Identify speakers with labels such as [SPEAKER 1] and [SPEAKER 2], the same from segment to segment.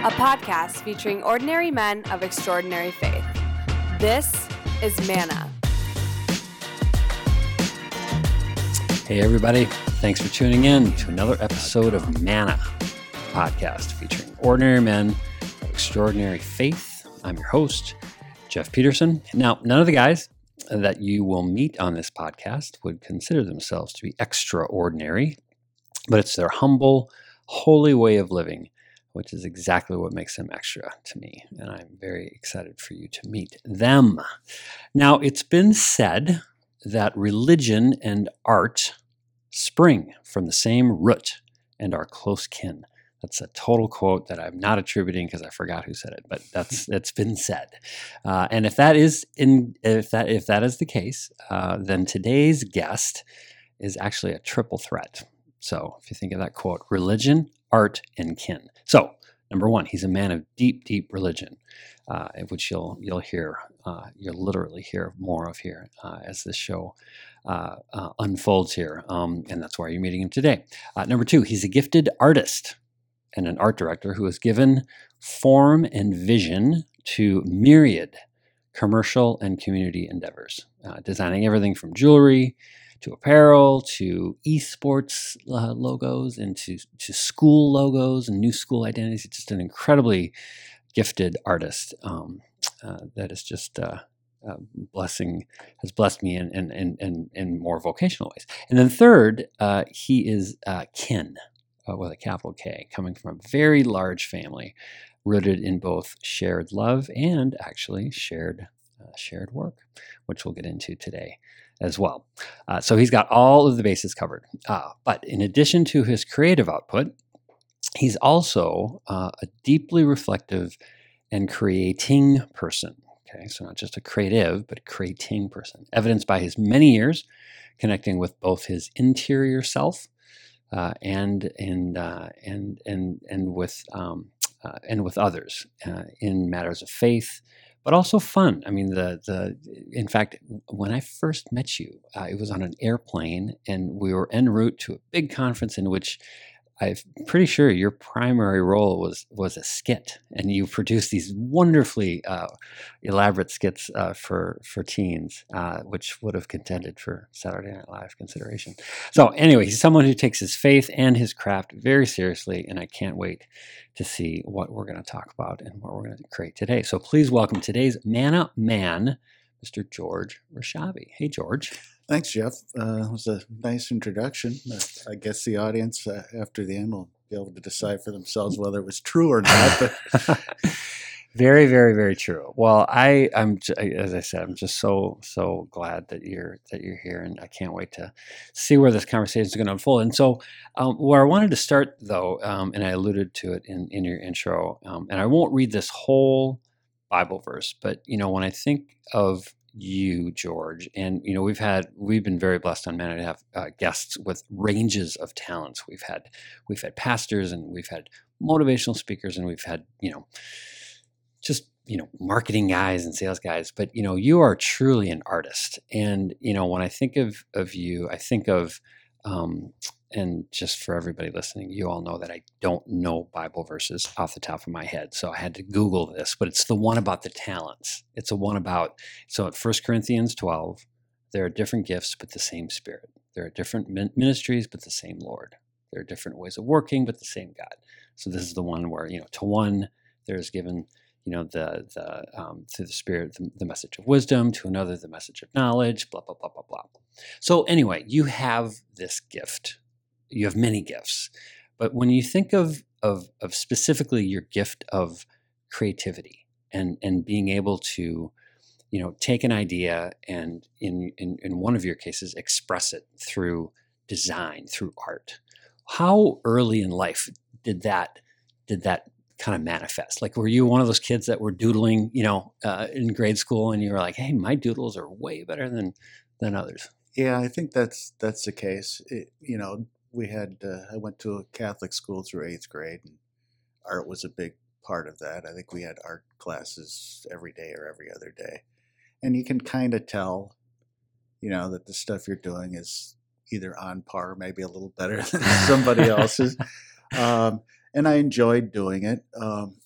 [SPEAKER 1] a podcast featuring ordinary men of extraordinary faith. This is Manna.
[SPEAKER 2] Hey, everybody. Thanks for tuning in to another episode of Manna podcast featuring ordinary men of extraordinary faith. I'm your host, Jeff Peterson. Now, none of the guys that you will meet on this podcast would consider themselves to be extraordinary, but it's their humble, holy way of living which is exactly what makes them extra to me. And I'm very excited for you to meet them. Now, it's been said that religion and art spring from the same root and are close kin. That's a total quote that I'm not attributing because I forgot who said it, but that's that's been said. Uh, and if that is in if that if that is the case, uh, then today's guest is actually a triple threat. So if you think of that quote, religion, art, and kin. So number one, he's a man of deep, deep religion, uh, which you'll you'll hear, uh, you'll literally hear more of here uh, as this show uh, uh, unfolds here, um, and that's why you're meeting him today. Uh, number two, he's a gifted artist and an art director who has given form and vision to myriad commercial and community endeavors, designing everything from jewelry to apparel, to esports uh, logos, and to, to school logos and new school identities. It's just an incredibly gifted artist um, uh, that is just uh, uh blessing has blessed me in, in, in, in, in more vocational ways. And then third, uh, he is uh, kin with a capital K, coming from a very large family, rooted in both shared love and actually shared shared work, which we'll get into today as well. Uh, so he's got all of the bases covered. Uh, but in addition to his creative output, he's also uh, a deeply reflective and creating person. Okay, so not just a creative, but a creating person, evidenced by his many years connecting with both his interior self uh, and and uh, and and and with um, uh, and with others in matters of faith, but also fun. I mean, the the in fact, when I first met you, uh, it was on an airplane, and we were en route to a big conference in which I'm pretty sure your primary role was was a skit, and you produced these wonderfully uh, elaborate skits uh, for for teens, uh, which would have contended for Saturday Night Live consideration. So, anyway, he's someone who takes his faith and his craft very seriously, and I can't wait to see what we're going to talk about and what we're going to create today. So, please welcome today's Manna Man, Mr. George Rysavy. Hey, George.
[SPEAKER 3] Thanks, Jeff. Uh, it was a nice introduction. I guess the audience uh, after the end will be able to decide for themselves whether it was true or not.
[SPEAKER 2] Very, very, very true. Well, I, I'm as I said, I'm just so so glad that you're that you're here, and I can't wait to see where this conversation is going to unfold. And so, um, where I wanted to start, though, um, and I alluded to it in in your intro, um, and I won't read this whole Bible verse, but you know, when I think of you, George. And you know, we've had we've been very blessed on Manna to have uh, guests with ranges of talents. We've had we've had pastors and we've had motivational speakers and we've had you know just you know marketing guys and sales guys. But you know, you are truly an artist. And you know, when I think of of you, I think of um, and just for everybody listening, you all know that I don't know Bible verses off the top of my head. So I had to Google this, but it's the one about the talents. It's a one about, so at 1 Corinthians 12, there are different gifts, but the same Spirit. There are different ministries, but the same Lord. There are different ways of working, but the same God. So this is the one where, you know, to one, there is given you know the the um, through the spirit the, the, message of wisdom to another the message of knowledge blah blah blah blah blah so anyway you have this gift you have many gifts. But when you think of, of, of specifically your gift of creativity and, and being able to, you know, take an idea and in, in, in one of your cases, express it through design, through art. How early in life did that, did that kind of manifest? Like, were you one of those kids that were doodling, you know, uh, in grade school, and you were like, "Hey, my doodles are way better than than others."
[SPEAKER 3] Yeah, I think that's that's the case. It, you know, we had uh, I went to a Catholic school through eighth grade, and art was a big part of that. I think we had art classes every day or every other day, and you can kind of tell, you know, that the stuff you're doing is either on par, maybe a little better than somebody else's. Um, and I enjoyed doing it. Um,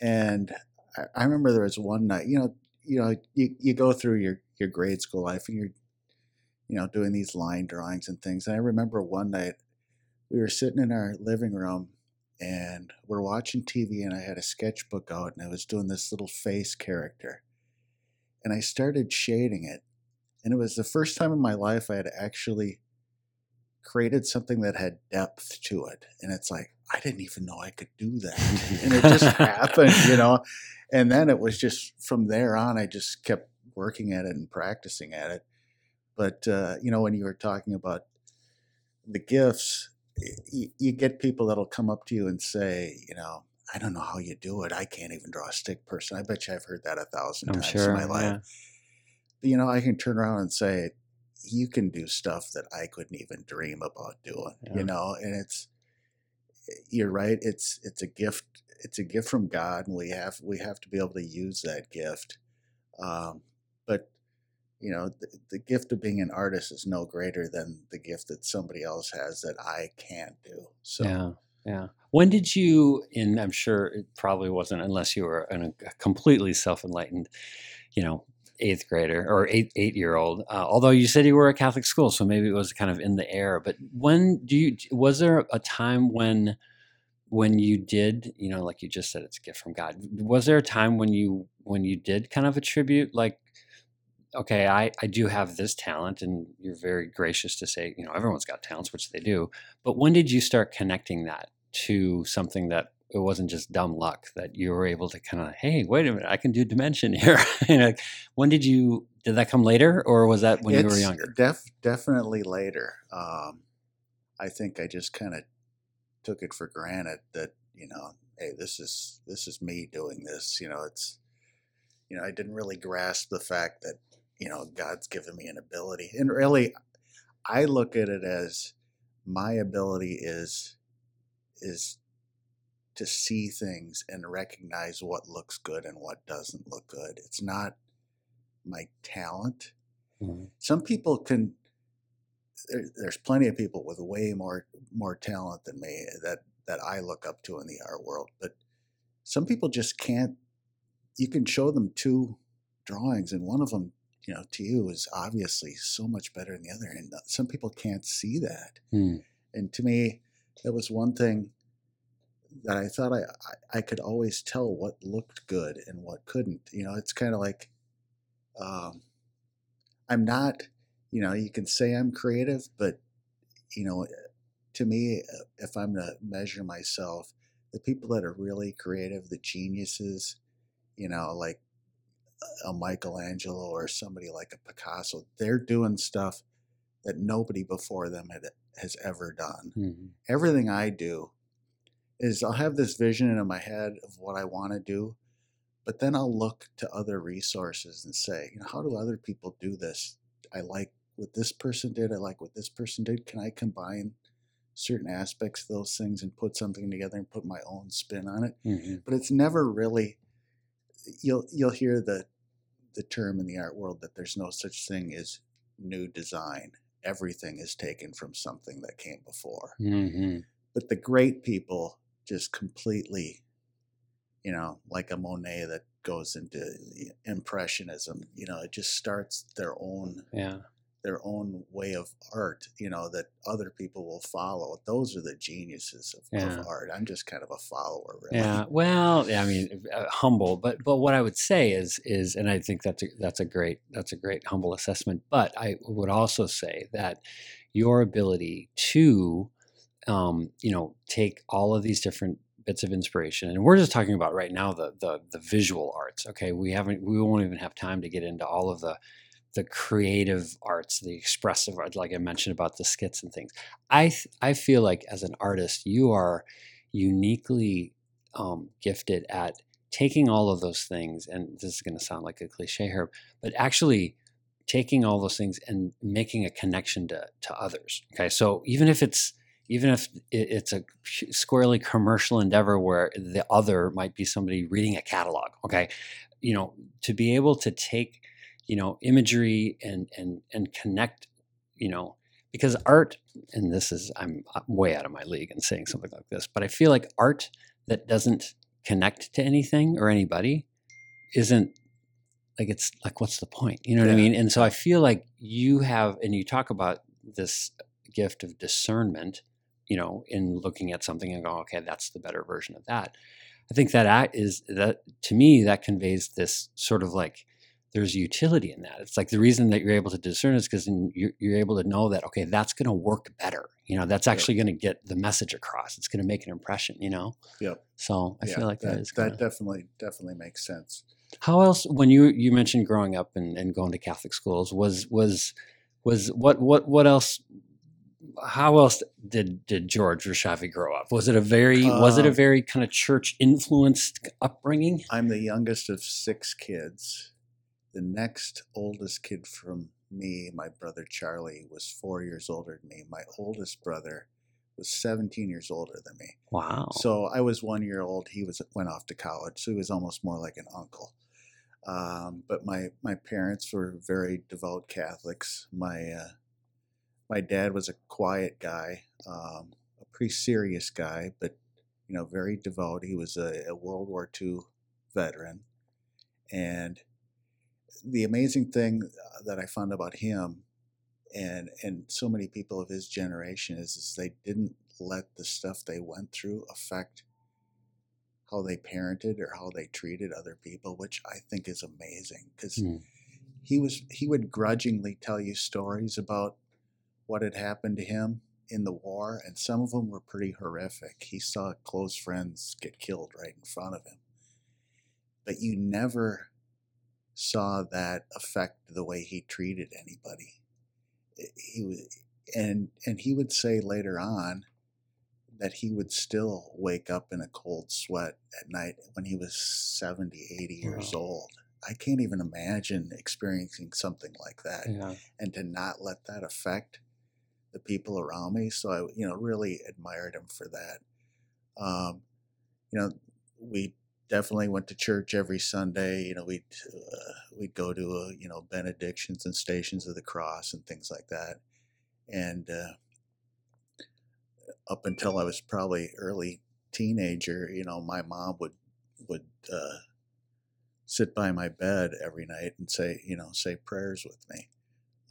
[SPEAKER 3] And I, I remember there was one night, you know, you know, you, you go through your, your grade school life and you're, you know, doing these line drawings and things. And I remember one night we were sitting in our living room and we're watching TV and I had a sketchbook out and I was doing this little face character. And I started shading it. And it was the first time in my life I had actually created something that had depth to it. And it's like, I didn't even know I could do that. and it just happened, you know. And then it was just from there on, I just kept working at it and practicing at it. But, uh, you know, when you were talking about the gifts, you, you get people that'll come up to you and say, you know, I don't know how you do it. I can't even draw a stick person. I bet you I've heard that a 1000
[SPEAKER 2] I'm
[SPEAKER 3] times
[SPEAKER 2] sure.
[SPEAKER 3] in my life.
[SPEAKER 2] yeah.
[SPEAKER 3] You know, I can turn around and say, you can do stuff that I couldn't even dream about doing,
[SPEAKER 2] Yeah.
[SPEAKER 3] you know, and it's, you're right. It's, it's a gift. It's a gift from God and we have, we have to be able to use that gift. Um, but, you know, the, the gift of being an artist is no greater than the gift that somebody else has that I can't do. So,
[SPEAKER 2] Yeah, yeah. When did you? And I'm sure it probably wasn't unless you were an, a completely self-enlightened, you know, eighth grader or eight eight-year-old. Uh, although you said you were at Catholic school, so maybe it was kind of in the air. But when do you? Was there a time when? When you did, you know, like you just said, it's a gift from God. Was there a time when you when you did kind of attribute, like, okay, I I do have this talent, and you're very gracious to say, you know, everyone's got talents, which they do. But when did you start connecting that to something that it wasn't just dumb luck that you were able to kind of, hey, wait a minute, I can do dimension here. You know, when did you did that come later, or was that when you were younger?
[SPEAKER 3] Def, definitely later. Um, I think I just kind of took it for granted that you know, hey, this is this is me doing this. You know, it's you know, I didn't really grasp the fact that you know God's given me an ability, and really, I look at it as my ability is is to see things and recognize what looks good and what doesn't look good. It's not my talent
[SPEAKER 2] Mhm.
[SPEAKER 3] some people can there, there's plenty of people with way more more talent than me that that I look up to in the art world but some people just can't you can show them two drawings and one of them you know to you is obviously so much better than the other and uh, some people can't see that
[SPEAKER 2] Hmm.
[SPEAKER 3] and to me that was one thing that I thought I, I, I could always tell what looked good and what couldn't. You know, it's kind of like um, I'm not, you know, you can say I'm creative, but, you know, to me, uh, if I'm to measure myself, the people that are really creative, the geniuses, you know, like a Michelangelo or somebody like a Picasso, they're doing stuff that nobody before them had, has ever done
[SPEAKER 2] Mhm.
[SPEAKER 3] everything I do is I'll have this vision in my head of what I want to do, but then I'll look to other resources and say, you know, how do other people do this? I like what this person did. I like what this person did. Can I combine certain aspects of those things and put something together and put my own spin on it?
[SPEAKER 2] Mhm.
[SPEAKER 3] But it's never really. You'll you'll hear the the term in the art world that there's no such thing as new design. Everything is taken from something that came before
[SPEAKER 2] Mhm.
[SPEAKER 3] but the great people just completely you know like a monet that goes into impressionism you know it just starts their own
[SPEAKER 2] Yeah.
[SPEAKER 3] Their own way of art you know that other people will follow those are the geniuses of,
[SPEAKER 2] Yeah.
[SPEAKER 3] of art i'm just kind of a follower really
[SPEAKER 2] Yeah, well, yeah, I mean, uh, humble, but but what I would say is is, and I think that's a, that's a great that's a great humble assessment. But I would also say that your ability to, um, you know, take all of these different bits of inspiration, and we're just talking about right now the the the visual arts. Okay, we haven't we won't even have time to get into all of the the creative arts, the expressive art, like I mentioned about the skits and things. I th- I feel like as an artist, you are uniquely um, gifted at taking all of those things, and this is going to sound like a cliche here, but actually taking all those things and making a connection to to others. Okay, so even if it's even if it's a squarely commercial endeavor where the other might be somebody reading a catalog, okay, you know, to be able to take you know imagery and and and connect, you know, because art and this is I'm way out of my league in saying something like this, but I feel like art that doesn't connect to anything or anybody isn't like it's like what's the point you know what i mean? And so i feel like you have and you talk about this gift of discernment you know in looking at something and going okay that's the better version of that. I think that act is that to me that conveys this sort of like there's utility in that it's like the reason that you're able to discern is because you're, you're able to know that okay that's going to work better you know that's actually going to get the message across it's going to make an impression you know
[SPEAKER 3] Yep.
[SPEAKER 2] so i
[SPEAKER 3] Yeah,
[SPEAKER 2] feel like that is kinda,
[SPEAKER 3] that definitely definitely makes sense.
[SPEAKER 2] how else when you you mentioned growing up and, and going to catholic schools was was was what what what else how else did did george Rysavy grow up was it a very was it a
[SPEAKER 3] Um,
[SPEAKER 2] very kind of church influenced upbringing
[SPEAKER 3] I'm the youngest of six kids. The next oldest kid from me, my brother Charlie, was four years older than me. My oldest brother was 17 years older than me.
[SPEAKER 2] wow
[SPEAKER 3] So I was one year old. He was went off to college, so he was almost more like an uncle. Um, but my my parents were very devout Catholics. My uh, my dad was a quiet guy, um, a pretty serious guy, but you know very devout. He was a, a World War II veteran, and the amazing thing uh, that I found about him and and so many people of his generation is is they didn't let the stuff they went through affect how they parented or how they treated other people, which I think is amazing because
[SPEAKER 2] Hmm.
[SPEAKER 3] he was he would grudgingly tell you stories about what had happened to him in the war, and some of them were pretty horrific. He saw close friends get killed right in front of him, but you never saw that affect the way he treated anybody. He was, and and he would say later on that he would still wake up in a cold sweat at night when he was 70, 80 years
[SPEAKER 2] Wow.
[SPEAKER 3] old. I can't even imagine experiencing something like that
[SPEAKER 2] yeah
[SPEAKER 3] and to not let that affect the people around me. So I, you know, really admired him for that. Um, you know, we definitely went to church every Sunday. You know, we'd uh, we'd go to uh, you know benedictions and stations of the cross and things like that. And uh, up until I was probably early teenager, you know, my mom would would uh, sit by my bed every night and say, you know, say prayers with me.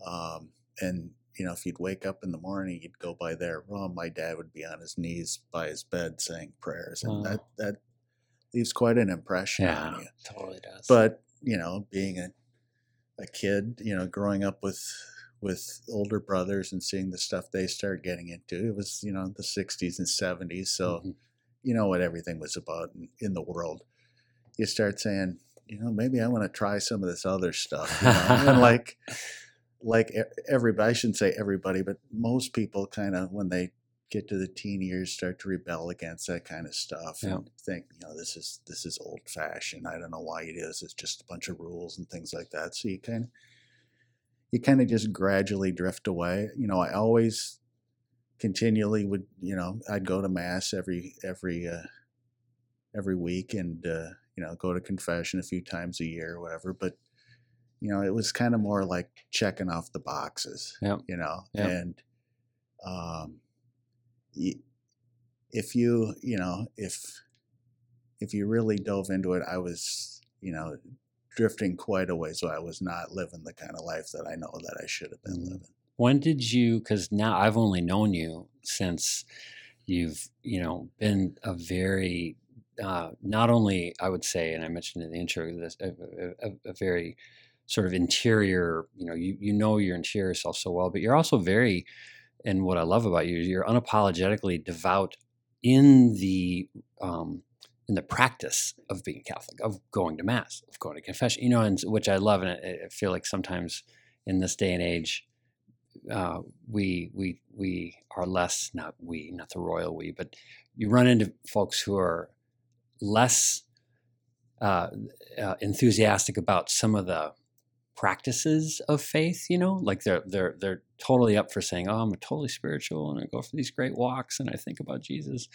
[SPEAKER 3] Um, and you know, if you'd wake up in the morning, you'd go by their room. My dad would be on his knees by his bed saying prayers, and
[SPEAKER 2] Wow.
[SPEAKER 3] that that leaves quite an impression
[SPEAKER 2] yeah
[SPEAKER 3] on you.
[SPEAKER 2] totally does
[SPEAKER 3] But you know, being a a kid, you know, growing up with with older brothers and seeing the stuff they started getting into, it was you know the '60s and '70s, so
[SPEAKER 2] Mhm.
[SPEAKER 3] you know what everything was about in, in the world. You start saying, you know, maybe I want to try some of this other stuff, you know? and like like everybody, I shouldn't say everybody, but most people kind of when they get to the teen years start to rebel against that kind of stuff
[SPEAKER 2] Yeah.
[SPEAKER 3] and think, you know, this is this is old fashioned. I don't know why it is. It's just a bunch of rules and things like that. So you kind of you kind of just gradually drift away. You know, I always continually would, you know, I'd go to mass every every uh, every week and uh, you know go to confession a few times a year or whatever. But you know, it was kind of more like checking off the boxes.
[SPEAKER 2] Yep.
[SPEAKER 3] You know,
[SPEAKER 2] Yep.
[SPEAKER 3] and um, if you you know if if you really dove into it, I was you know drifting quite a way, so I was not living the kind of life that I know that I should have been
[SPEAKER 2] Mm.
[SPEAKER 3] living.
[SPEAKER 2] when did you because now i've only known you since you've you know been a very uh, not only i would say and i mentioned in the intro this a, a, a- a very sort of interior you know you, you know your interior self so well but you're also very and what i love about you is you're unapologetically devout in the um, in the practice of being catholic of going to mass of going to confession you know and which i love and I, I feel like sometimes in this day and age uh, we we we are less not we not the royal we but you run into folks who are less uh, uh, enthusiastic about some of the practices of faith you know like they're they're they're totally up for saying oh i'm totally spiritual and i go for these great walks and i think about jesus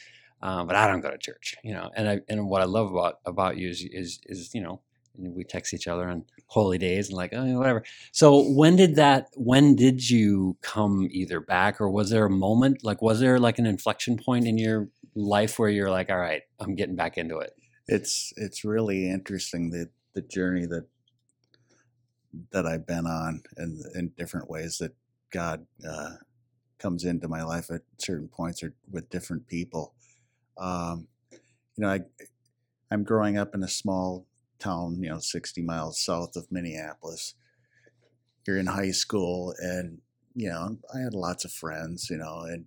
[SPEAKER 2] um, but i don't go to church you know and i and what i love about about you is is, is you know we text each other on holy days and like oh whatever. So when did that when did you come either back or was there a moment like was there like an inflection point in your life where you're like all right i'm getting back into it
[SPEAKER 3] it's it's really interesting the the journey that that I've been on and in different ways that God uh, comes into my life at certain points or with different people. Um, you know, I I'm growing up in a small town, you know, 60 miles south of Minneapolis. You're in high school, and you know, I had lots of friends, you know, and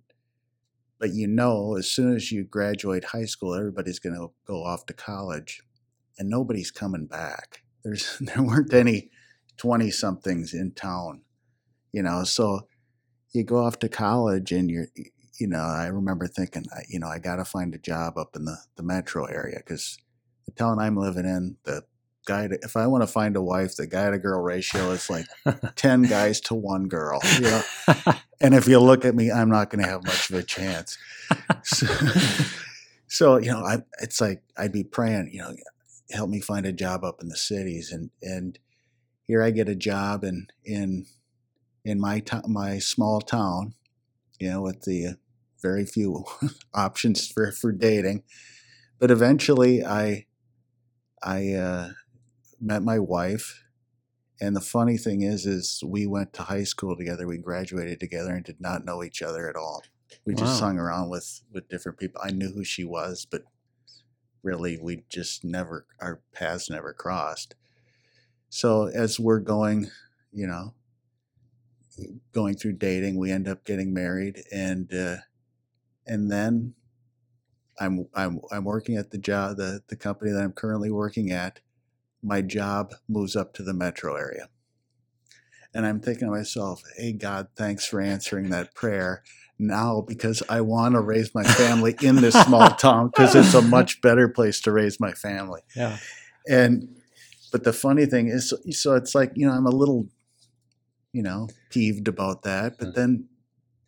[SPEAKER 3] but you know, as soon as you graduate high school, everybody's going to go off to college, and nobody's coming back. There's there weren't any 20 somethings in town, you know, so you go off to college and you're you know i remember thinking you know i got to find a job up in the, the metro area because the town i'm living in the guy to, if i want to find a wife the guy to girl ratio is like 10 guys to one girl. You know and if you look at me i'm not going to have much of a chance. So, so you know I, it's like i'd be praying you know help me find a job up in the cities and and here i get a job in in in my to- my small town, you know, with the very few options for for dating. But eventually, I I uh, met my wife, and the funny thing is, is we went to high school together. We graduated together and did not know each other at all. We just
[SPEAKER 2] Wow.
[SPEAKER 3] hung around with with different people. I knew who she was, but really, we just never our paths never crossed. So as we're going, you know, going through dating, we end up getting married, and uh, and then I'm I'm I'm working at the job the the company that I'm currently working at. My job moves up to the metro area, and I'm thinking to myself, "Hey God, thanks for answering that prayer." Now, because I want to raise my family in this small town, because it's a much better place to raise my family.
[SPEAKER 2] Yeah.
[SPEAKER 3] And but the funny thing is, so- so it's like you know I'm a little, you know, peeved about that. But then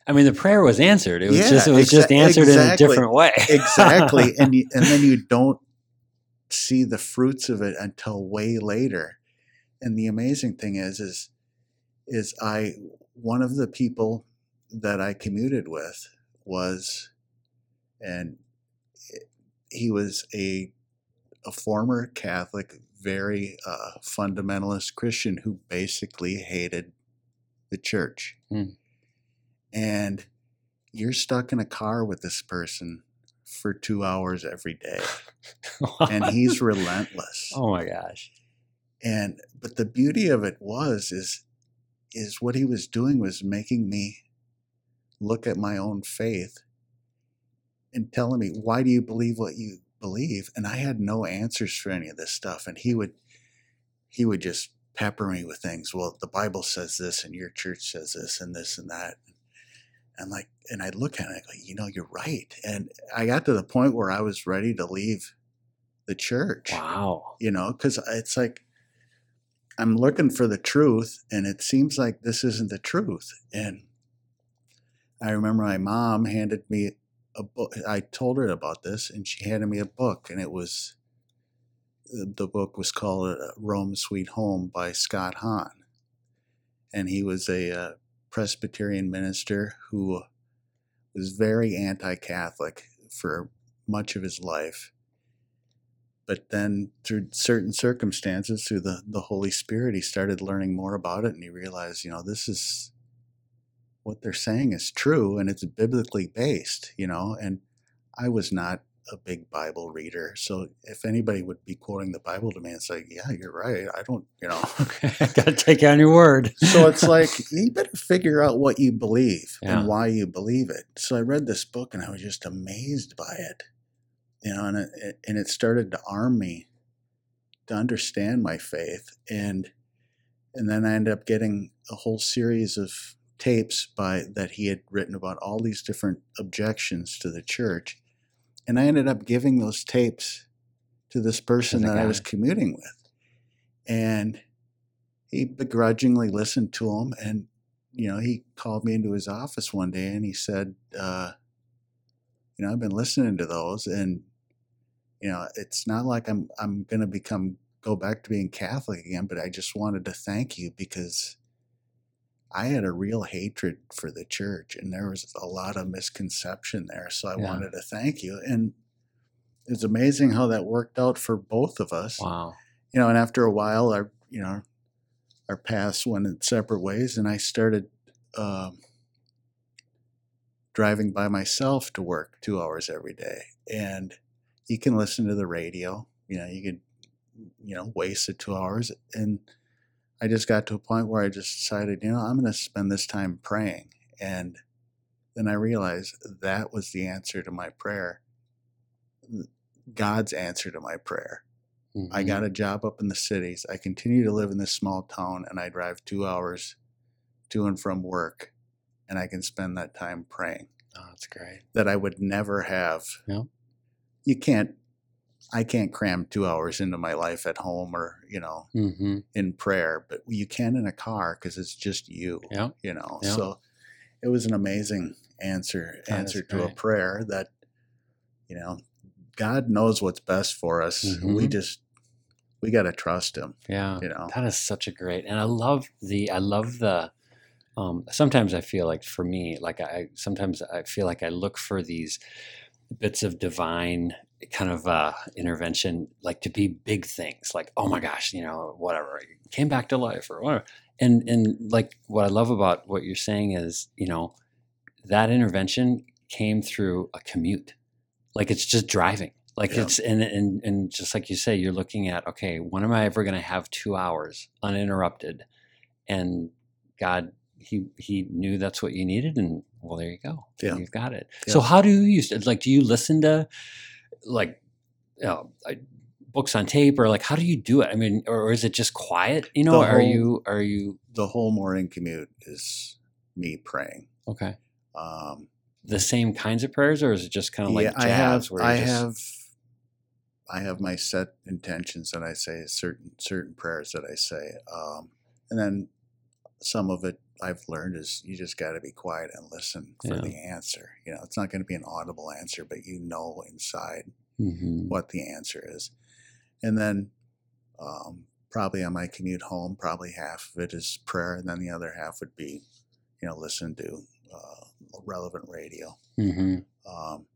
[SPEAKER 2] I mean, the prayer was answered. It was
[SPEAKER 3] Yeah,
[SPEAKER 2] just it was just
[SPEAKER 3] exa-
[SPEAKER 2] answered in a different way.
[SPEAKER 3] exactly, and you, and then you don't see the fruits of it until way later. And the amazing thing is, is is I one of the people that I commuted with was, and he was a a former Catholic, very uh, fundamentalist Christian who basically hated the church.
[SPEAKER 2] Hmm.
[SPEAKER 3] And you're stuck in a car with this person for two hours every day, and he's relentless.
[SPEAKER 2] oh my gosh.
[SPEAKER 3] And but the beauty of it was is is what he was doing was making me look at my own faith and telling me why do you believe what you believe and i had no answers for any of this stuff and he would he would just pepper me with things. Well the bible says this and your church says this and this and that. And like and i'd look at it and go you know you're right. And i got to the point where i was ready to leave the church
[SPEAKER 2] Wow.
[SPEAKER 3] you know because it's like i'm looking for the truth and it seems like this isn't the truth. And i remember my mom handed me a book i told her about this and she handed me a book and it was the the book was called uh, rome sweet home by scott hahn. And he was a uh, presbyterian minister who was very anti-catholic for much of his life. But then through certain circumstances through the, the holy spirit he started learning more about it and he realized you know this is what they're saying is true and it's biblically based you know and i was not a big bible reader so if anybody would be quoting the bible to me it's like yeah you're right i don't you know
[SPEAKER 2] Got to take on your word.
[SPEAKER 3] so it's like you better figure out what you believe
[SPEAKER 2] Yeah.
[SPEAKER 3] and why you believe it. So I read this book and I was just amazed by it, you know, and it, and it started to arm me to understand my faith, and and then I ended up getting a whole series of tapes by that he had written about all these different objections to the church, and I ended up giving those tapes to this person that I was commuting with, and he begrudgingly listened to them and you know he called me into his office one day and he said uh, you know i've been listening to those and you know it's not like i'm i'm going to become go back to being catholic again but i just wanted to thank you because i had a real hatred for the church and there was a lot of misconception there so i
[SPEAKER 2] Yeah.
[SPEAKER 3] wanted to thank you and it's amazing how that worked out for both of us.
[SPEAKER 2] Wow.
[SPEAKER 3] You know, and after a while, our you know, our paths went in separate ways, and I started um, driving by myself to work two hours every day. And you can listen to the radio. You know, you could you know waste the two hours, and I just got to a point where I just decided, you know, I'm going to spend this time praying, and then I realized that was the answer to my prayer. God's answer to my prayer. I
[SPEAKER 2] Mhm.
[SPEAKER 3] got a job up in the cities. I continue to live in this small town and I drive two hours to and from work and I can spend that time praying
[SPEAKER 2] Oh, that's great.
[SPEAKER 3] that I would never have.
[SPEAKER 2] Yeah.
[SPEAKER 3] You can't, I can't cram two hours into my life at home or, you know,
[SPEAKER 2] Mm-hmm.
[SPEAKER 3] in prayer, but you can in a car because it's just you,
[SPEAKER 2] Yeah.
[SPEAKER 3] you know.
[SPEAKER 2] Yeah.
[SPEAKER 3] So it was an amazing answer,
[SPEAKER 2] That
[SPEAKER 3] answer to a prayer that, you know, God knows what's best for us. We
[SPEAKER 2] Mhm.
[SPEAKER 3] just, we got to trust him,
[SPEAKER 2] Yeah.
[SPEAKER 3] you know.
[SPEAKER 2] That is such a great, and I love the, I love the, um, sometimes I feel like for me, like I, sometimes I feel like I look for these bits of divine kind of uh, intervention, like to be big things, like, oh my gosh, you know, whatever, came back to life or whatever. And, and like what I love about what you're saying is, you know, that intervention came through a commute. Like it's just driving. Like
[SPEAKER 3] Yeah.
[SPEAKER 2] it's and, and and just like you say, you're looking at okay, when am I ever going to have two hours uninterrupted? And God, he he knew that's what you needed, and well, there you go.
[SPEAKER 3] Yeah.
[SPEAKER 2] you've got it.
[SPEAKER 3] Yeah.
[SPEAKER 2] So how do you use it? Like, do you listen to like uh, uh, books on tape, or like how do you do it? I mean, or, or is it just quiet? You know,
[SPEAKER 3] The
[SPEAKER 2] are you are you
[SPEAKER 3] The whole morning commute is me praying.
[SPEAKER 2] okay?
[SPEAKER 3] Um,
[SPEAKER 2] The same kinds of prayers, or is it just kind of like
[SPEAKER 3] yeah,
[SPEAKER 2] jazz?
[SPEAKER 3] I have,
[SPEAKER 2] where
[SPEAKER 3] I
[SPEAKER 2] just,
[SPEAKER 3] have, I have my set intentions that I say, certain certain prayers that I say, um, and then some of it I've learned is you just got to be quiet and listen for
[SPEAKER 2] Yeah.
[SPEAKER 3] the answer. You know, it's not going to be an audible answer, but you know inside
[SPEAKER 2] Mhm.
[SPEAKER 3] what the answer is. And then um, probably on my commute home, probably half of it is prayer, and then the other half would be, you know, listen to uh, relevant radio.
[SPEAKER 2] Mhm.
[SPEAKER 3] Um,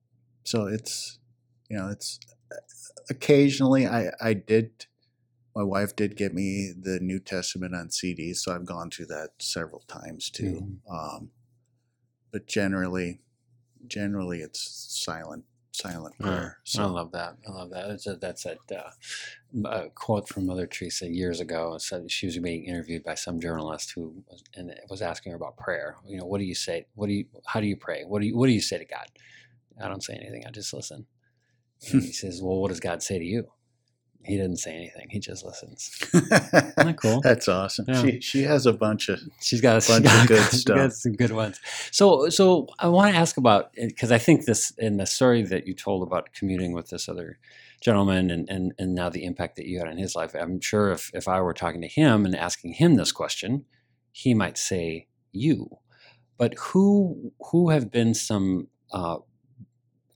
[SPEAKER 3] so it's, you know, it's occasionally I, I did, my wife did get me the New Testament on CD, so I've gone through that several times too. Um, but generally, generally it's silent, silent prayer.
[SPEAKER 2] I
[SPEAKER 3] So
[SPEAKER 2] love that. I love that. That's a, that's a, uh, a quote from Mother Teresa years ago. Said she was being interviewed by some journalist who was, and was asking her about prayer. You know, what do you say? What do you? How do you pray? What do you? What do you say to God? I don't say anything. I just listen. And he says, "Well, what does God say to you?" He didn't say anything. He just listens. that cool?
[SPEAKER 3] That's awesome.
[SPEAKER 2] Yeah.
[SPEAKER 3] She she has a bunch of
[SPEAKER 2] She's got a
[SPEAKER 3] Bunch
[SPEAKER 2] she's
[SPEAKER 3] of
[SPEAKER 2] got-
[SPEAKER 3] good
[SPEAKER 2] she's got
[SPEAKER 3] stuff.
[SPEAKER 2] some good ones. So, so I want to ask about because I think this in the story that you told about commuting with this other gentleman and, and and now the impact that you had on his life. I'm sure if if I were talking to him and asking him this question, he might say you. But who who have been some uh,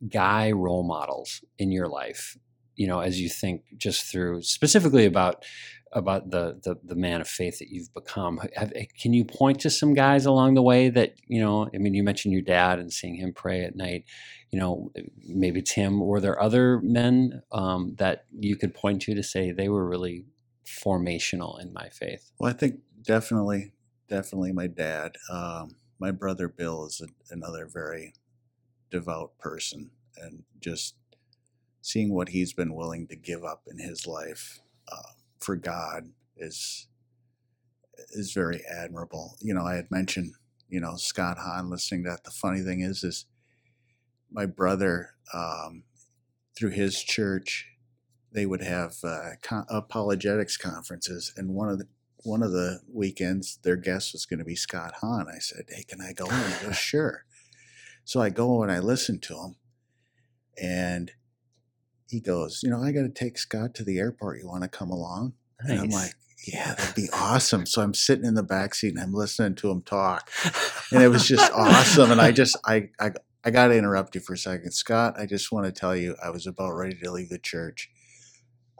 [SPEAKER 2] guy role models in your life? You know, as you think just through specifically about about the, the the man of faith that you've become. Have, eh, can you point to some guys along the way that you know? I mean, you mentioned your dad and seeing him pray at night. You know, maybe it's him. Were there other men um, that you could point to to say they were really formational in my faith?
[SPEAKER 3] Well, I think definitely, definitely my dad. Um, my brother Bill is a, another very devout person, and just seeing what he's been willing to give up in his life uh, for God is is very admirable. You know, I had mentioned, you know, Scott Hahn listening to that. The funny thing is, is my brother um, through his church, they would have uh, con- apologetics conferences, and one of the one of the weekends, their guest was going to be Scott Hahn. I said, "Hey, can I go?" And he goes, "Sure." So I go and I listen to him, and he goes, "You know, I got to take Scott to the airport. You want to come along?" And I'm like, "Yeah, that'd be awesome." So I'm sitting in the back seat and I'm listening to him talk, and it was just awesome. And I just, I, I, I got to interrupt you for a second, Scott. I just want to tell you, I was about ready to leave the church.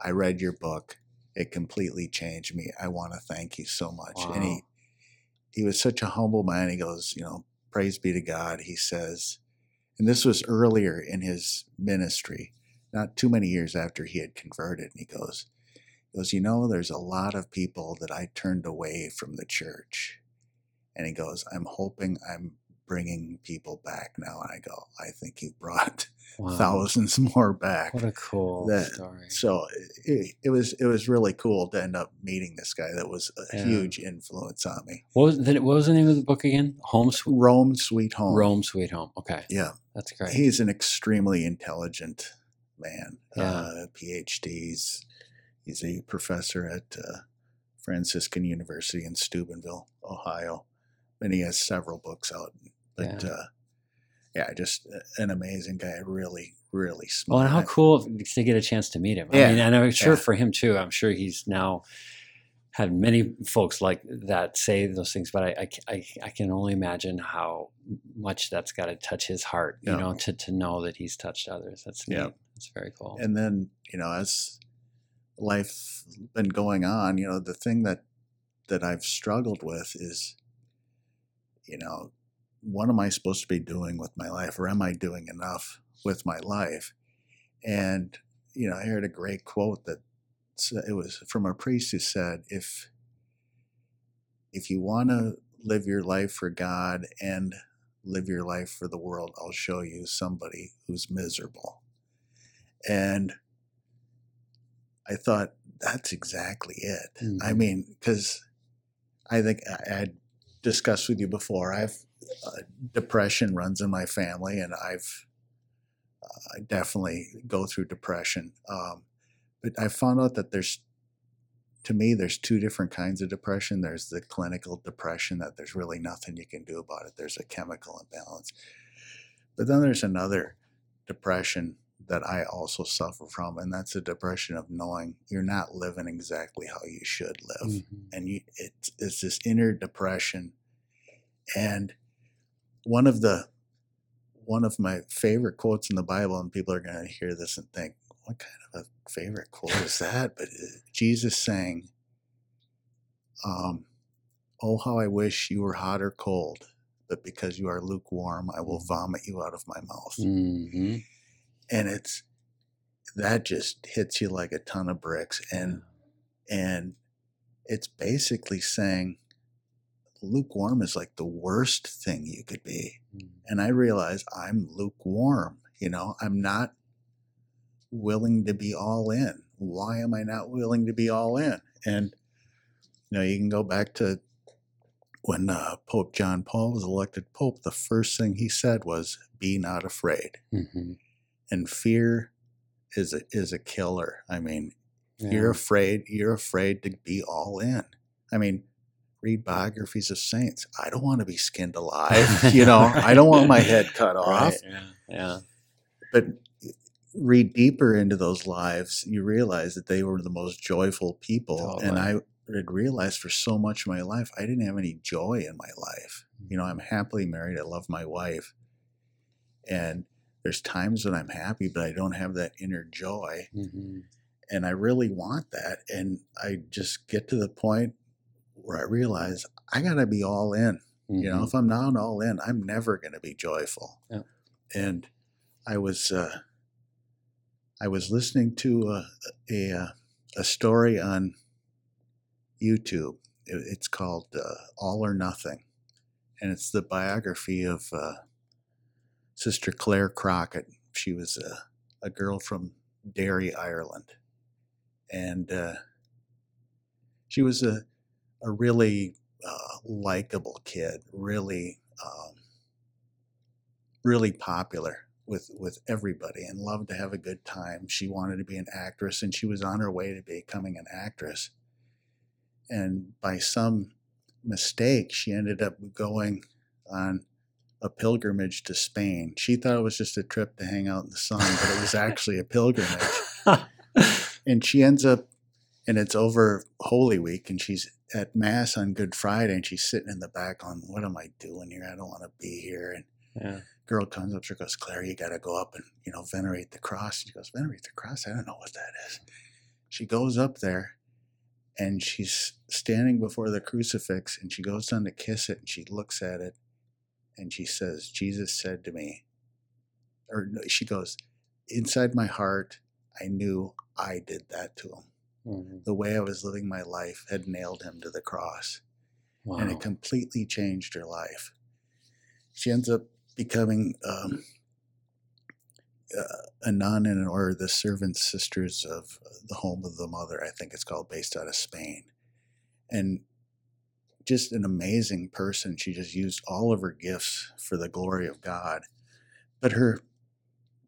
[SPEAKER 3] I read your book. It completely changed me. I want to thank you so much. And he, he was such a humble man. He goes, you know, praise be to God. He says, and this was earlier in his ministry. Not too many years after he had converted, and he goes, he goes, you know, there's a lot of people that I turned away from the church, and he goes, I'm hoping I'm bringing people back now. And I go, I think you brought
[SPEAKER 2] Wow.
[SPEAKER 3] thousands more back.
[SPEAKER 2] What a cool
[SPEAKER 3] That-
[SPEAKER 2] story.
[SPEAKER 3] So it, it was it was really cool to end up meeting this guy that was a
[SPEAKER 2] Yeah.
[SPEAKER 3] huge influence on me.
[SPEAKER 2] What was, the, what was the name of the book again? Home Sweet
[SPEAKER 3] Rome, Sweet Home.
[SPEAKER 2] Rome Sweet Home. Okay,
[SPEAKER 3] Yeah,
[SPEAKER 2] that's great.
[SPEAKER 3] he's an extremely intelligent man.
[SPEAKER 2] Yeah.
[SPEAKER 3] Uh, PhDs. He's a professor at uh, Franciscan University in Steubenville, Ohio, and he has several books out. But
[SPEAKER 2] Yeah.
[SPEAKER 3] uh, yeah just an amazing guy. Really, really smart.
[SPEAKER 2] and how cool to get a chance to meet him. I
[SPEAKER 3] Yeah,
[SPEAKER 2] mean, and I'm sure
[SPEAKER 3] yeah.
[SPEAKER 2] for him too. I'm sure he's now had many folks like that say those things, but I, I, I, I can only imagine how much that's got to touch his heart, you
[SPEAKER 3] Yeah.
[SPEAKER 2] know, to, to know that he's touched others. That's neat. That's very cool.
[SPEAKER 3] and then you know as life been going on you know the thing that that i've struggled with is you know what am i supposed to be doing with my life or am i doing enough with my life and you know i heard a great quote that it was from a priest who said if if you want to live your life for god and live your life for the world i'll show you somebody who's miserable and I thought that's exactly it. I
[SPEAKER 2] Mhm.
[SPEAKER 3] mean, because I think I I discussed with you before, I've uh, depression runs in my family, and I've uh, I definitely go through depression. Um, but I found out that there's, to me, there's two different kinds of depression. There's the clinical depression that there's really nothing you can do about it. There's a chemical imbalance, but then there's another depression that I also suffer from, and that's a depression of knowing you're not living exactly how you should live,
[SPEAKER 2] Mhm.
[SPEAKER 3] and you, it's it's this inner depression. And one of the one of my favorite quotes in the Bible, and people are going to hear this and think, "What kind of a favorite quote is that?" But uh, Jesus saying, um, "Oh, how I wish you were hot or cold." But because you are lukewarm, I will vomit you out of my mouth
[SPEAKER 2] Mhm.
[SPEAKER 3] And it's that just hits you like a ton of bricks and and it's basically saying lukewarm is like the worst thing you could be.
[SPEAKER 2] Mhm.
[SPEAKER 3] and i realize i'm lukewarm you know? I'm not willing to be all in. Why am i not willing to be all in? And you know you can go back to when uh, pope john paul was elected pope the first thing he said was be not afraid.
[SPEAKER 2] Mhm.
[SPEAKER 3] And fear is a, is a killer. I mean,
[SPEAKER 2] Yeah.
[SPEAKER 3] you're afraid. You're afraid to be all in. I mean, read biographies of saints. I don't want to be skinned alive. You know, I don't want my head cut off.
[SPEAKER 2] Right, Yeah. Yeah.
[SPEAKER 3] But read deeper into those lives, you realize that they were the most joyful people. Oh, and I had realized for so much of my life, I didn't have any joy in my life. You know, I'm mm-hmm. happily married. I love my wife. And there's times when I'm happy, but I don't have that inner joy.
[SPEAKER 2] Mhm.
[SPEAKER 3] and I really want that. And I just get to the point where I realize I got to be all in. You know,
[SPEAKER 2] Mhm.
[SPEAKER 3] if I'm not all in, I'm never going to be joyful.
[SPEAKER 2] Yeah.
[SPEAKER 3] And I was uh, I was listening to a a, uh, a story on YouTube. It's called uh, All or Nothing, and it's the biography of uh, Sister Clare Crockett. She was a, a girl from Derry, Ireland, and uh, she was a a really uh, likable kid, really um, really popular with with everybody, and loved to have a good time. She wanted to be an actress, and she was on her way to becoming an actress. And by some mistake, she ended up going on a pilgrimage to Spain. She thought it was just a trip to hang out in the sun, but it was actually a pilgrimage. And she ends up and it's over holy week and she's at mass on good friday and she's sitting in the back on what am i doing here? I don't want to be here. And
[SPEAKER 2] yeah.
[SPEAKER 3] girl comes up to her goes clare you got to go up and you know venerate the cross. And she goes venerate the cross? I don't know what that is. She goes up there and she's standing before the crucifix and she goes down to kiss it and she looks at it and she says jesus said to me or she goes inside my heart I knew I did that to him.
[SPEAKER 2] Mhm.
[SPEAKER 3] The way I was living my life had nailed him to the cross,
[SPEAKER 2] Wow.
[SPEAKER 3] and it completely changed her life. She ends up becoming um, uh, a nun in an order the Servant Sisters of the Home of the Mother, I think it's called, based out of Spain. And just an amazing person. She just used all of her gifts for the glory of God. But her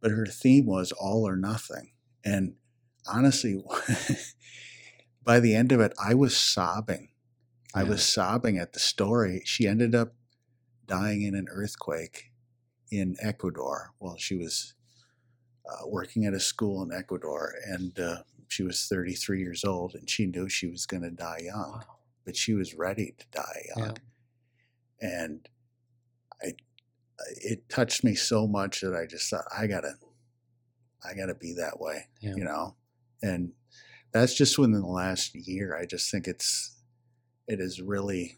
[SPEAKER 3] but her theme was all or nothing. And honestly, by the end of it, I was sobbing. I was sobbing at the story. She ended up dying in an earthquake in Ecuador while she was uh, working at a school in Ecuador. And uh, she was 33 years old and she knew she was going to die young,
[SPEAKER 2] Wow.
[SPEAKER 3] But she was ready to die young.
[SPEAKER 2] Yeah.
[SPEAKER 3] And I, it touched me so much that I just thought, I gotta, I gotta be that way,
[SPEAKER 2] Yeah.
[SPEAKER 3] you know? And that's just within the last year. I just think it's, it has really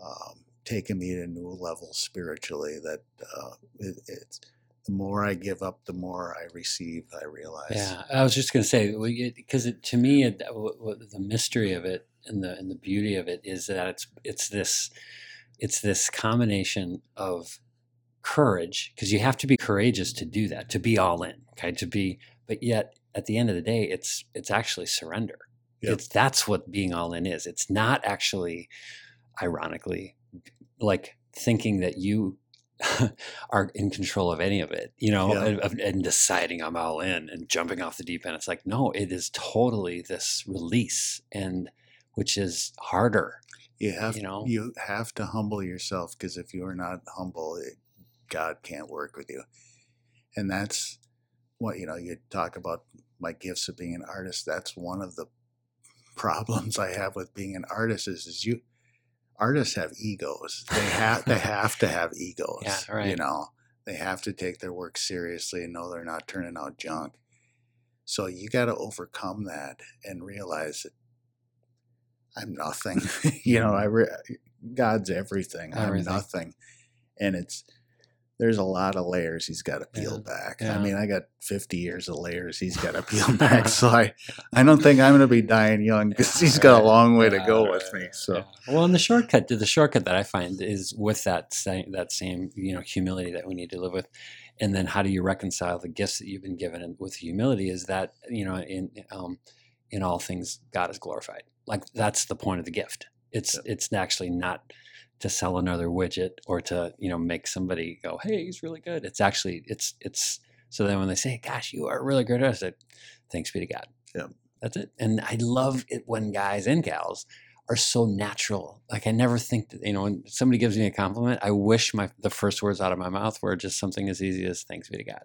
[SPEAKER 3] um, taken me to a new level spiritually that uh, it, it's, the more I give up, the more I receive, I realize.
[SPEAKER 2] Yeah, I was just going to say because it, to me, it, w- w- the mystery of it and the and the beauty of it is that it's it's this it's this combination of courage because you have to be courageous to do that to be all in okay to be but yet at the end of the day it's it's actually surrender
[SPEAKER 3] Yep.
[SPEAKER 2] it's that's what being all in is it's not actually ironically like thinking that you are in control of any of it, you know,
[SPEAKER 3] Yeah.
[SPEAKER 2] and, and deciding I'm all in and jumping off the deep end. It's like, no, it is totally this release and which is harder.
[SPEAKER 3] You have
[SPEAKER 2] You know?
[SPEAKER 3] you have to humble yourself because if you are not humble, it, God can't work with you. And that's what you know. You talk about my gifts of being an artist. That's one of the problems I have with being an artist. Is, is you artists have egos. They have they have to have egos.
[SPEAKER 2] Yeah, right.
[SPEAKER 3] You know, they have to take their work seriously and know they're not turning out junk. So you got to overcome that and realize that I'm nothing. you know, I re- God's everything.
[SPEAKER 2] Everything.
[SPEAKER 3] I'm nothing, and it's there's a lot of layers he's got to peel back.
[SPEAKER 2] yeah.
[SPEAKER 3] I mean, I got 50 years of layers he's got to peel back. so I, I don't think I'm going to be dying young because
[SPEAKER 2] Yeah,
[SPEAKER 3] he's got a long way to go with me. So
[SPEAKER 2] yeah. well, and the shortcut, the shortcut that I find is with that same that same you know humility that we need to live with, and then how do you reconcile the gifts that you've been given and with humility? Is that you know in um, in all things God is glorified. Like that's the point of the gift. It's
[SPEAKER 3] Yep.
[SPEAKER 2] it's actually not to sell another widget or to you know make somebody go, hey, he's really good. It's actually it's it's so then when they say, gosh, you are a really good artist, I say, thanks be to God.
[SPEAKER 3] Yep.
[SPEAKER 2] That's it. And I love it when guys and gals are so natural. Like I never think that you know when somebody gives me a compliment, I wish my the first words out of my mouth were just something as easy as "Thanks be to God,"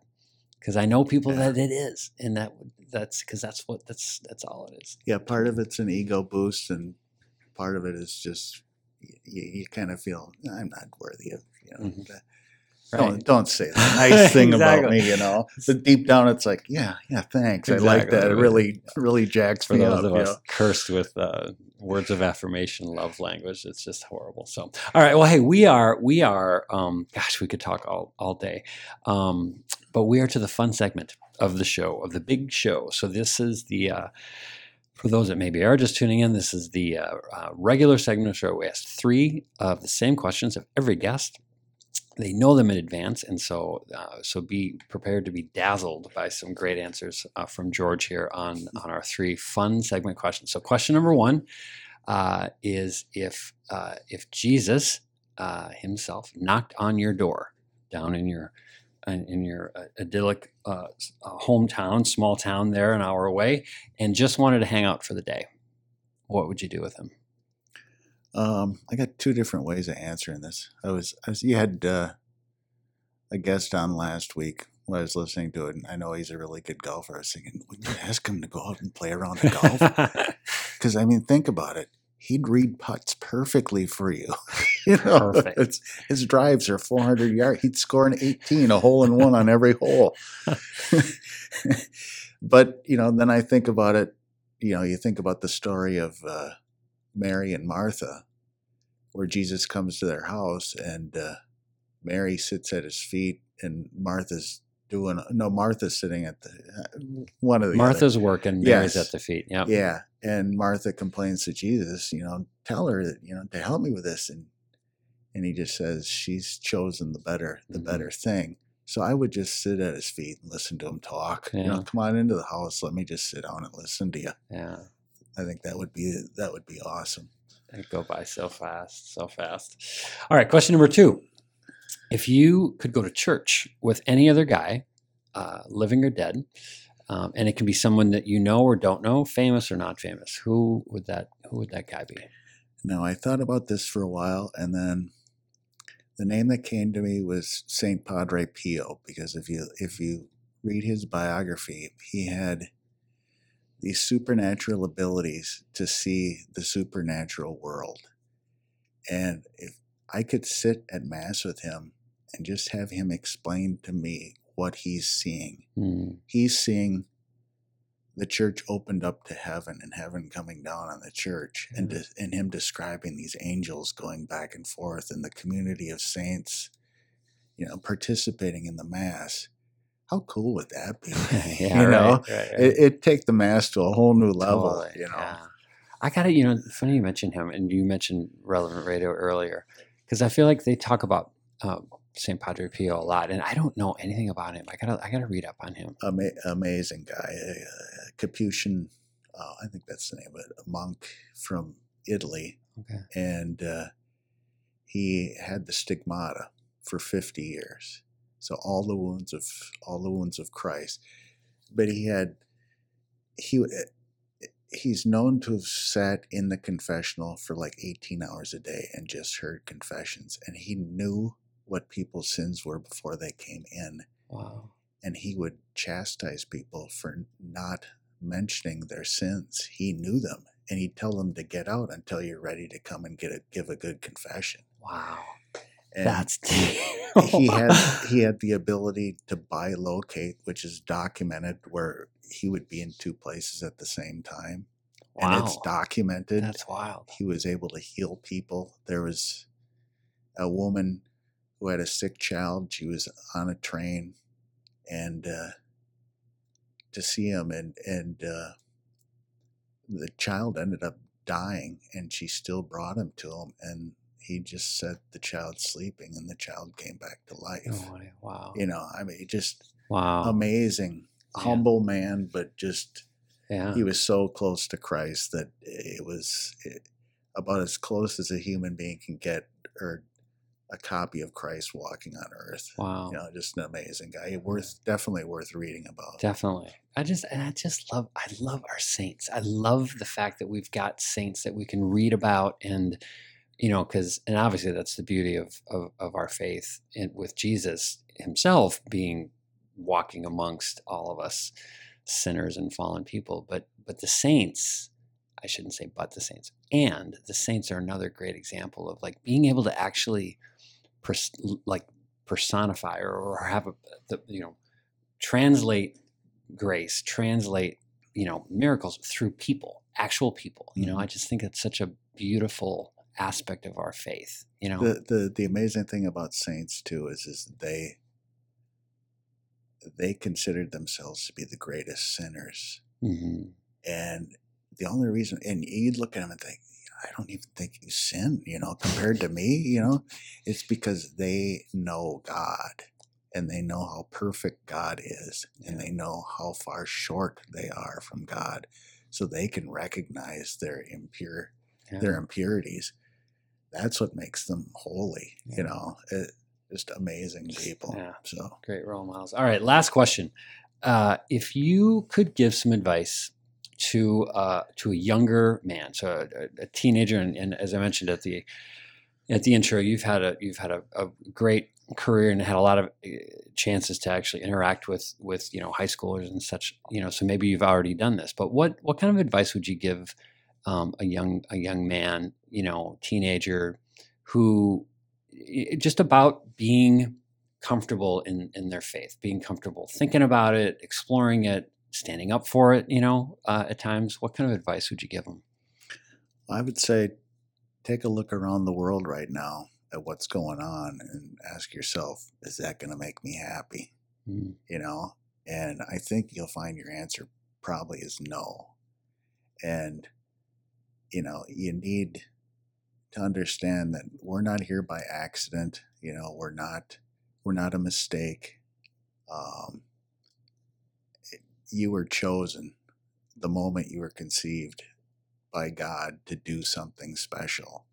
[SPEAKER 2] because I know people
[SPEAKER 3] Yeah.
[SPEAKER 2] that it is, and that that's because that's what that's that's all it is.
[SPEAKER 3] yeah, part of it's an ego boost, and part of it is just you, you kind of feel I'm not worthy of you know.
[SPEAKER 2] Mhm.
[SPEAKER 3] That-. Don't don't say the nice thing about me, you know. But deep down, it's like, yeah, yeah, thanks. I like that. It really, really jacks
[SPEAKER 2] For
[SPEAKER 3] me
[SPEAKER 2] those
[SPEAKER 3] up.
[SPEAKER 2] of us
[SPEAKER 3] know?
[SPEAKER 2] cursed with uh, words of affirmation, love language, it's just horrible. So, all right. Well, hey, we are we are. Um, gosh, we could talk all all day, um, but we are to the fun segment of the show of the big show. So this is the. Uh, for those that maybe are just tuning in, this is the uh, uh, regular segment of the show. We ask three of the same questions of every guest. They know them in advance, and so uh, so be prepared to be dazzled by some great answers uh, from George here on on our three fun segment questions. So, question number one uh, is if uh, if Jesus uh, himself knocked on your door down in your in in your uh, idyllic uh, uh, hometown, small town there, an hour away, and just wanted to hang out for the day, what would you do with him?
[SPEAKER 3] Um, I got two different ways of answering this. I was, I was you had uh, a guest on last week when I was listening to it, and I know he's a really good golfer. I was thinking, wouldn't you ask him to go out and play around the golf? Because I mean, think about it. He'd read putts perfectly for you. you know,
[SPEAKER 2] Perfect.
[SPEAKER 3] It's, his drives are 400 yards. He'd score an 18, a hole in one on every hole. but you know, then I think about it. You know, you think about the story of uh, Mary and Martha, where Jesus comes to their house and uh, Mary sits at his feet, and Martha's doing. No, Martha's sitting at the uh, one of the
[SPEAKER 2] Martha's
[SPEAKER 3] Other.
[SPEAKER 2] working, Mary's
[SPEAKER 3] Yes.
[SPEAKER 2] at the feet. yeah
[SPEAKER 3] Yeah, and Martha complains to Jesus. You know, tell her that you know to help me with this, and and he just says she's chosen the better the
[SPEAKER 2] Mhm.
[SPEAKER 3] better thing. So I would just sit at his feet and listen to him talk. You know, come on into the house. Let me just sit down and listen to you.
[SPEAKER 2] Yeah.
[SPEAKER 3] I think that would be that would be awesome.
[SPEAKER 2] They go by so fast, so fast. All right, question number two. If you could go to church with any other guy, uh, living or dead, um, and it can be someone that you know or don't know, famous or not famous, who would that who would that guy be?
[SPEAKER 3] Now I thought about this for a while, and then the name that came to me was Saint Padre Pio, because if you if you read his biography, he had these supernatural abilities to see the supernatural world. And if I could sit at mass with him and just have him explain to me what he's seeing,
[SPEAKER 2] Hmm.
[SPEAKER 3] he's seeing the church opened up to heaven and heaven coming down on the church and, de- and him describing these angels going back and forth and the community of saints you know participating in the mass how cool would that be
[SPEAKER 2] yeah,
[SPEAKER 3] you know
[SPEAKER 2] right, right, right.
[SPEAKER 3] it, it take the mass to a whole new level
[SPEAKER 2] Totally,
[SPEAKER 3] you know
[SPEAKER 2] yeah. I got to, you know, funny you mentioned him, and you mentioned relevant radio earlier, because I feel like they talk about um, Saint Padre Pio a lot, and I don't know anything about him. I gotta, I gotta read up on him.
[SPEAKER 3] Ama- amazing guy uh, capuchin uh, i think that's the name of it a monk from italy
[SPEAKER 2] Okay.
[SPEAKER 3] and uh, he had the stigmata for 50 years so all the wounds of all the wounds of christ but he had he uh, he's known to have sat in the confessional for like 18 hours a day and just heard confessions and he knew what people's sins were before they came in
[SPEAKER 2] Wow.
[SPEAKER 3] and he would chastise people for not mentioning their sins. He knew them, and he'd tell them to get out until you're ready to come and get a give a good confession.
[SPEAKER 2] Wow.
[SPEAKER 3] And
[SPEAKER 2] That's
[SPEAKER 3] he had he had the ability to bilocate, which is documented, where he would be in two places at the same time, and it's documented.
[SPEAKER 2] That's wild.
[SPEAKER 3] he was able to heal people. There was a woman who had a sick child. She was on a train, and uh, to see him, and and uh, the child ended up dying, and she still brought him to him, and he just said the child sleeping, and the child came back to oh, life.
[SPEAKER 2] No way. Wow.
[SPEAKER 3] You know, I mean, just
[SPEAKER 2] Wow.
[SPEAKER 3] amazing,
[SPEAKER 2] Yeah.
[SPEAKER 3] humble man, but just
[SPEAKER 2] yeah.
[SPEAKER 3] he was so close to Christ that it was it, about as close as a human being can get, or a copy of Christ walking on earth.
[SPEAKER 2] Wow.
[SPEAKER 3] You know, just an amazing guy. Worth definitely worth reading about.
[SPEAKER 2] Definitely. I just and I just love I love our saints. I love the fact that we've got saints that we can read about and you know cuz and obviously that's the beauty of of, of our faith and with Jesus himself being walking amongst all of us sinners and fallen people but but the saints I shouldn't say but the saints and the saints are another great example of like being able to actually pers- like personify or, or have a the, you know translate grace translate you know miracles through people actual people you know mm-hmm. i just think it's such a beautiful aspect of our faith you know
[SPEAKER 3] The, the the amazing thing about saints too is is they they considered themselves to be the greatest sinners,
[SPEAKER 2] Mhm.
[SPEAKER 3] and the only reason and you'd look at them and think. I don't even think you sin, you know, compared to me, you know, it's because they know God and they know how perfect God is and they know how far short they are from God. So they can recognize their impure
[SPEAKER 2] Yeah.
[SPEAKER 3] their impurities. That's what makes them holy, you know. It, just amazing people.
[SPEAKER 2] Yeah.
[SPEAKER 3] So
[SPEAKER 2] Great role models. All right, last question. Uh, if you could give some advice to uh, to a younger man, so a, a teenager, and, and as I mentioned at the at the intro, you've had a you've had a, a great career and had a lot of uh, chances to actually interact with with you know high schoolers and such. You know, so maybe you've already done this. But what what kind of advice would you give um, a young a young man, you know, teenager who just about being comfortable in in their faith, being comfortable thinking about it, exploring it, standing up for it. You know, uh, at times, what kind of advice would you give them?
[SPEAKER 3] I would say take a look around the world right now at what's going on and ask yourself, is that going to make me happy?
[SPEAKER 2] Mm.
[SPEAKER 3] you know and i think you'll find your answer probably is no and you know you need to understand that we're not here by accident you know we're not we're not a mistake um, you were chosen the moment you were conceived by god to do something special.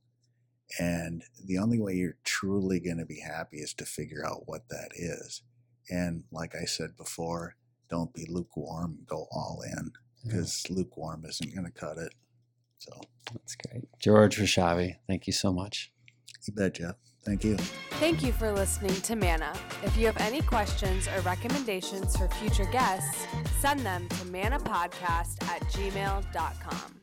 [SPEAKER 3] And the only way you're truly going to be happy is to figure out what that is. And like I said before, don't be lukewarm, go all in
[SPEAKER 2] Yeah,
[SPEAKER 3] because lukewarm isn't going to cut it. So
[SPEAKER 2] that's great. George Rysavy, thank you so much.
[SPEAKER 3] you bet, Jeff. Thank you.
[SPEAKER 1] Thank you for listening to Manna. If you have any questions or recommendations for future guests, send them to mannapodcast at gmail.com.